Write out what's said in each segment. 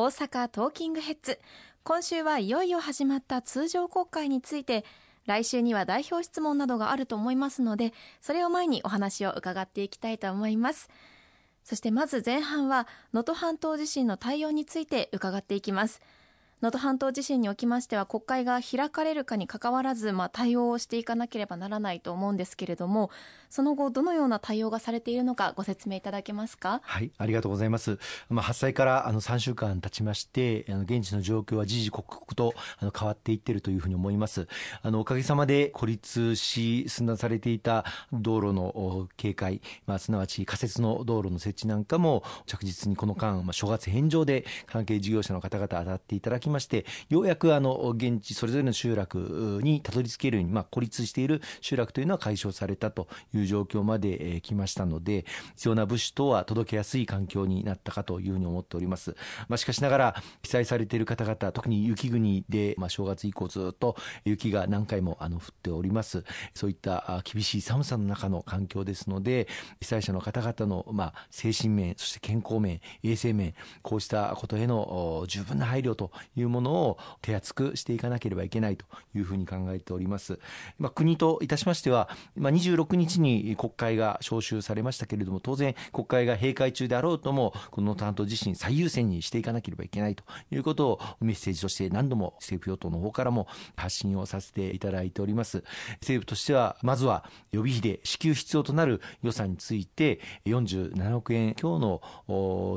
大阪トーキングヘッズ。今週はいよいよ始まった通常国会について来週には代表質問などがあると思いますのでそれを前にお話を伺っていきたいと思います。そしてまず前半は能登半島地震の対応について伺っていきます。能登半島地震におきましては国会が開かれるかにかかわらず、まあ、対応をしていかなければならないと思うんですけれどもその後どのような対応がされているのかご説明いただけますか？はいありがとうございます、まあ、発災からあの3週間経ちましてあの現地の状況は時々刻々とあの変わっていっているというふうに思います。あのおかげさまで孤立し寸断されていた道路の警戒、まあ、すなわち仮設の道路の設置なんかも着実にこの間、まあ、諸月返上で関係事業者の方々当たっていただきましてようやくあの現地それぞれの集落にたどり着けるように、まあ、孤立している集落というのは解消されたという状況まで、え来ましたので必要な物資等は届けやすい環境になったかというふうに思っております、まあ、しかしながら被災されている方々特に雪国で、まあ、正月以降ずっと雪が何回もあの降っております。そういった厳しい寒さの中の環境ですので被災者の方々の、ま、精神面そして健康面衛生面こうしたことへの十分な配慮といういうものをを手厚くしていかなければいけないというふうに考えております。まあ、国といたしましては、まあ、26日に国会が召集されましたけれども、当然国会が閉会中であろうとも、この担当自身最優先にしていかなければいけないということをメッセージとして何度も政府与党の方からも発信をさせていただいております。政府としては、まずは予備費で支給必要となる予算について、47億円強の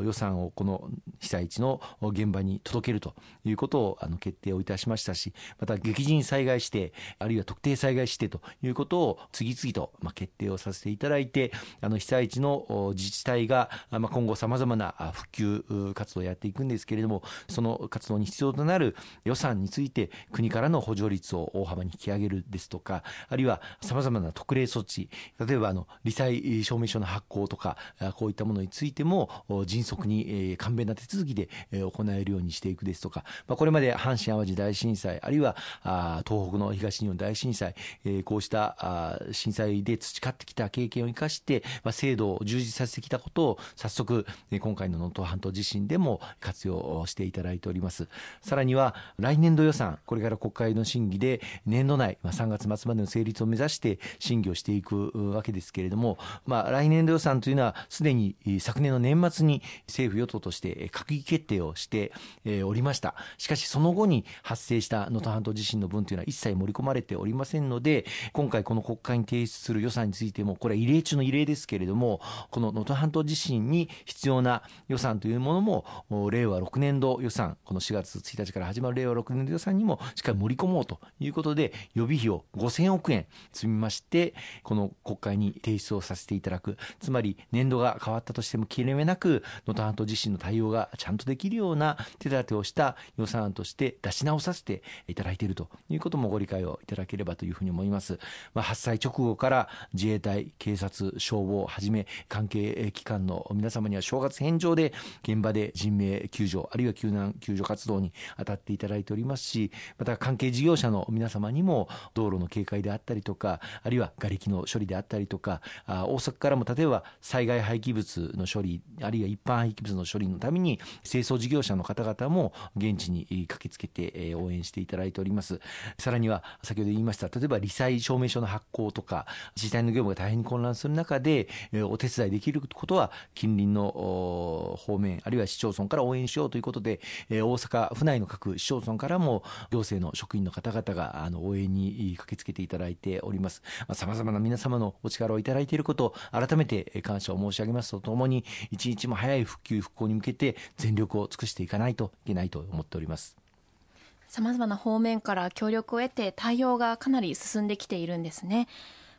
予算をこの被災地の現場に届けるというということをあの決定をいたしましたしまた激甚災害指定あるいは特定災害指定ということを次々とま決定をさせていただいてあの被災地の自治体がま今後さまざまな復旧活動をやっていくんですけれどもその活動に必要となる予算について国からの補助率を大幅に引き上げるですとかあるいはさまざまな特例措置例えばあの罹災証明書の発行とかこういったものについても迅速に簡便な手続きで行えるようにしていくですとか、まあ、これまで阪神・淡路大震災あるいはあ東北の東日本大震災、えー、こうしたあ震災で培ってきた経験を生かして、まあ、制度を充実させてきたことを早速、えー、今回の能登半島地震でも活用していただいております。さらには来年度予算これから国会の審議で年度内、まあ、3月末までの成立を目指して審議をしていくわけですけれども、まあ、来年度予算というのはすでに昨年の年末に政府与党として閣議決定をしておりました。しかしその後に発生した能登半島地震の分というのは一切盛り込まれておりませんので今回この国会に提出する予算についてもこれは異例中の異例ですけれどもこの能登半島地震に必要な予算というものも令和6年度予算この4月1日から始まる令和6年度予算にもしっかり盛り込もうということで予備費を5000億円積みましてこの国会に提出をさせていただく。つまり年度が変わったとしても切れ目なく能登半島地震の対応がちゃんとできるような手立てをした予算案として出し直させていただいているということもご理解をいただければというふうに思います。まあ、発災直後から自衛隊、警察、消防をはじめ関係機関の皆様には正月返上で現場で人命救助あるいは救難救助活動に当たっていただいておりますしまた関係事業者の皆様にも道路の警戒であったりとかあるいは瓦礫の処理であったりとかあ大阪からも例えば災害廃棄物の処理あるいは一般廃棄物の処理のために清掃事業者の方々も現地に駆けつけて応援していただいております。さらには先ほど言いました例えば罹災証明書の発行とか自治体の業務が大変に混乱する中でお手伝いできることは近隣の方面あるいは市町村から応援しようということで大阪府内の各市町村からも行政の職員の方々があの応援に駆けつけていただいております。さまざ、まな皆様のお力をいただいていることを改めて感謝を申し上げますとともに一日も早い復旧復興に向けて全力を尽くしていかないといけないと思っておりますさまざまな方面から協力を得て対応がかなり進んできているんですね。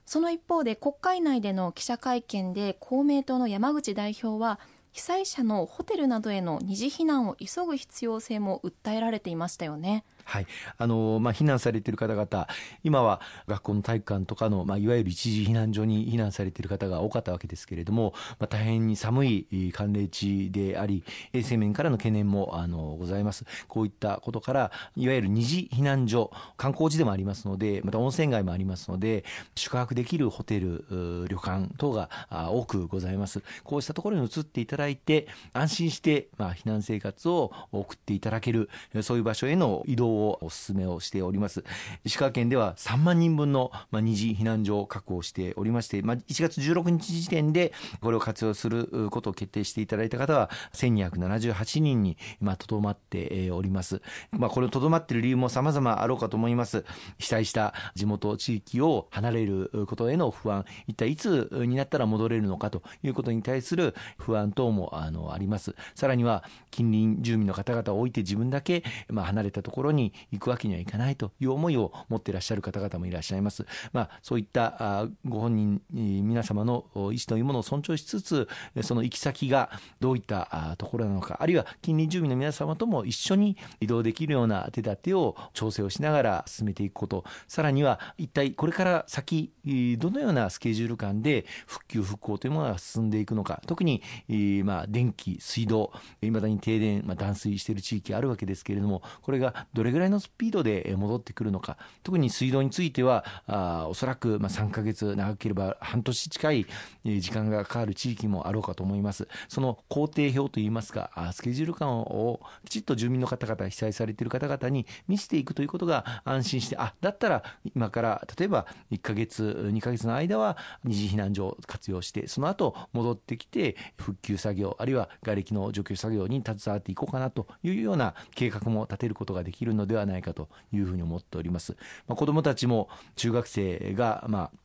その一方で国会内での記者会見で公明党の山口代表は被災者のホテルなどへの二次避難を急ぐ必要性も訴えられていましたよね。はい。あの、まあ、避難されている方々、今は学校の体育館とかの、まあ、いわゆる一時避難所に避難されている方が多かったわけですけれども、まあ、大変に寒い寒冷地であり、衛生面からの懸念も、あの、ございます。こういったことから、いわゆる二次避難所、観光地でもありますので、また温泉街もありますので、宿泊できるホテル、旅館等が多くございます。こうしたところに移っていただいて、安心して、まあ、避難生活を送っていただける、そういう場所への移動をお勧めをしております。石川県では3万人分の、まあ、二次避難所を確保しておりまして、まあ、1月16日時点でこれを活用することを決定していただいた方は1278人にとどまっております。まあ、これをとどまっている理由も様々あろうかと思います。被災した地元地域を離れることへの不安、一体いつになったら戻れるのかということに対する不安等もあのあります。さらには近隣住民の方々を置いて自分だけ、まあ、離れたところに行くわけにはいかないという思いを持っていらっしゃる方々もいらっしゃいます。まあ、そういったあご本人、皆様の意思というものを尊重しつつ、その行き先がどういったところなのか、あるいは近隣住民の皆様とも一緒に移動できるような手立てを調整をしながら進めていくこと、さらには一体これから先、どのようなスケジュール感で復旧復興というものが進んでいくのか、特に、まあ、電気、水道、いまだに停電、まあ、断水している地域あるわけですけれども、これがどれぐらいのスピードで戻ってくるのか、特に水道については、あおそらくま3ヶ月、長ければ半年近い時間がかかる地域もあろうかと思います。その工程表といいますか、スケジュール感をきちっと住民の方々、被災されている方々に見せていくということが安心して、あ、だったら今から例えば1ヶ月、2ヶ月の間は二次避難所を活用して、その後戻ってきて復旧作業、あるいは瓦礫の除去作業に携わっていこうかなというような計画も立てることができるのでではないかというふうに思っております。まあ、子どもたちも中学生が、まあ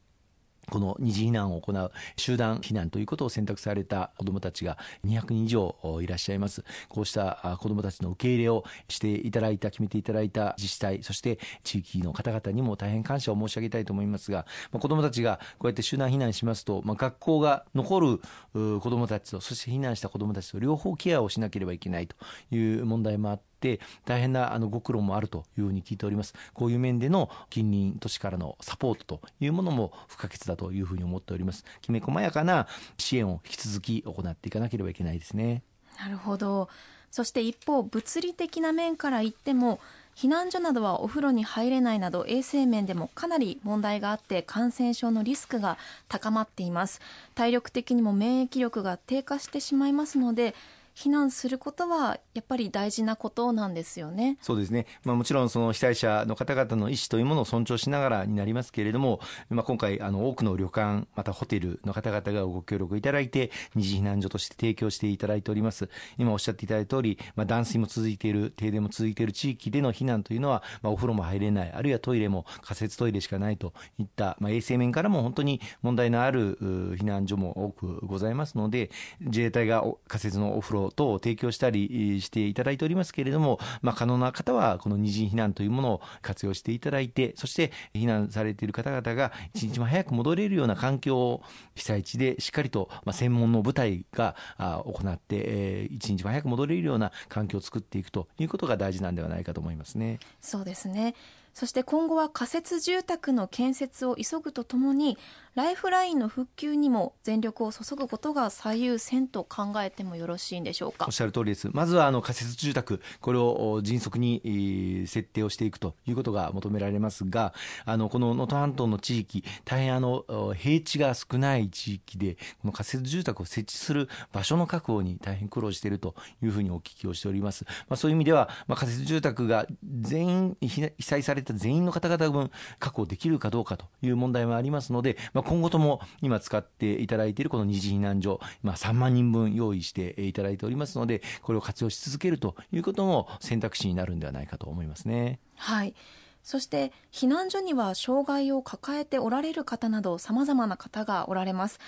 この二次避難を行う集団避難ということを選択された子どもたちが200人以上いらっしゃいます。こうした子どもたちの受け入れをしていただいた、決めていただいた自治体、そして地域の方々にも大変感謝を申し上げたいと思いますが、子どもたちがこうやって集団避難しますと、まあ、学校が残る子どもたちと、そして避難した子どもたちと両方ケアをしなければいけないという問題もあって、って大変なあのご苦労もあるというふうに聞いております。こういう面での近隣都市からのサポートというものも不可欠だというふうに思っております。きめ細やかな支援を引き続き行っていかなければいけないですね。なるほど。そして一方物理的な面から言っても避難所などはお風呂に入れないなど衛生面でもかなり問題があって感染症のリスクが高まっています。体力的にも免疫力が低下してしまいますので避難することはやっぱり大事なことなんですよね。そうですね。まあもちろんその被災者の方々の意思というものを尊重しながらになりますけれども、まあ今回あの多くの旅館またホテルの方々がご協力いただいて二次避難所として提供していただいております。今おっしゃっていただいた通り、まあ断水も続いている、停電も続いている地域での避難というのは、まあお風呂も入れない、あるいはトイレも仮設トイレしかないといったまあ衛生面からも本当に問題のある避難所も多くございますので、自衛隊が仮設のお風呂等を提供したりしていただいておりますけれども、まあ、可能な方はこの二次避難というものを活用していただいて、そして避難されている方々が一日も早く戻れるような環境を被災地でしっかりと、専門の部隊が行って、一日も早く戻れるような環境を作っていくということが大事なんではないかと思いますね。そうですね。そして今後は仮設住宅の建設を急ぐとともにライフラインの復旧にも全力を注ぐことが最優先と考えてもよろしいんでしょうか？おっしゃる通りです。まずはあの仮設住宅これを迅速に設定をしていくということが求められますがあのこの能登半島の地域大変あの平地が少ない地域でこの仮設住宅を設置する場所の確保に大変苦労しているというふうにお聞きをしております、まあ、そういう意味では、まあ、仮設住宅が全員被災された全員の方々分確保できるかどうかという問題もありますので、まあ、今後とも今使っていただいているこの二次避難所、まあ、3万人分用意していただいておりますのでこれを活用し続けるということも選択肢になるんではないかと思いますね。はいそして避難所には障害を抱えておられる方など様々な方がおられます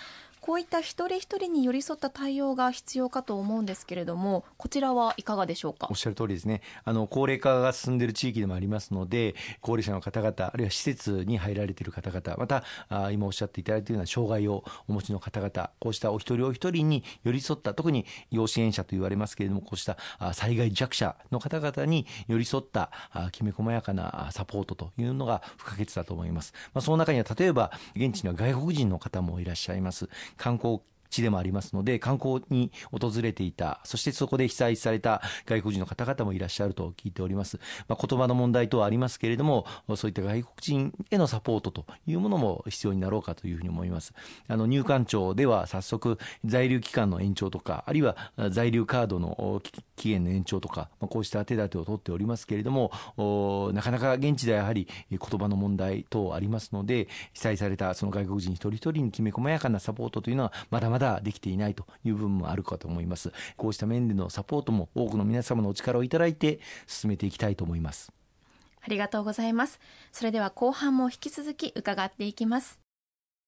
こういった一人一人に寄り添った対応が必要かと思うんですけれどもこちらはいかがでしょうか？おっしゃる通りですね。あの高齢化が進んでいる地域でもありますので高齢者の方々あるいは施設に入られている方々またあ今おっしゃっていただいているような障害をお持ちの方々こうしたお一人お一人に寄り添った特に要支援者と言われますけれどもこうした災害弱者の方々に寄り添ったきめ細やかなサポートというのが不可欠だと思います、まあ、その中には例えば現地には外国人の方もいらっしゃいます。観光地でもありますので、観光に訪れていた、そしてそこで被災された外国人の方々もいらっしゃると聞いております。まあ、言葉の問題等はありますけれども、そういった外国人へのサポートというものも必要になろうかというふうに思います。あの、入管庁では早速、在留期間の延長とか、あるいは在留カードの期限の延長とか、まあ、こうした手立てを取っておりますけれども、なかなか現地ではやはり言葉の問題等ありますので、被災されたその外国人一人一人にきめ細やかなサポートというのは、まだまだだできていないという部分もあるかと思います。こうした面でのサポートも多くの皆様のお力をいただいて進めていきたいと思います。ありがとうございます。それでは後半も引き続き伺っていきます。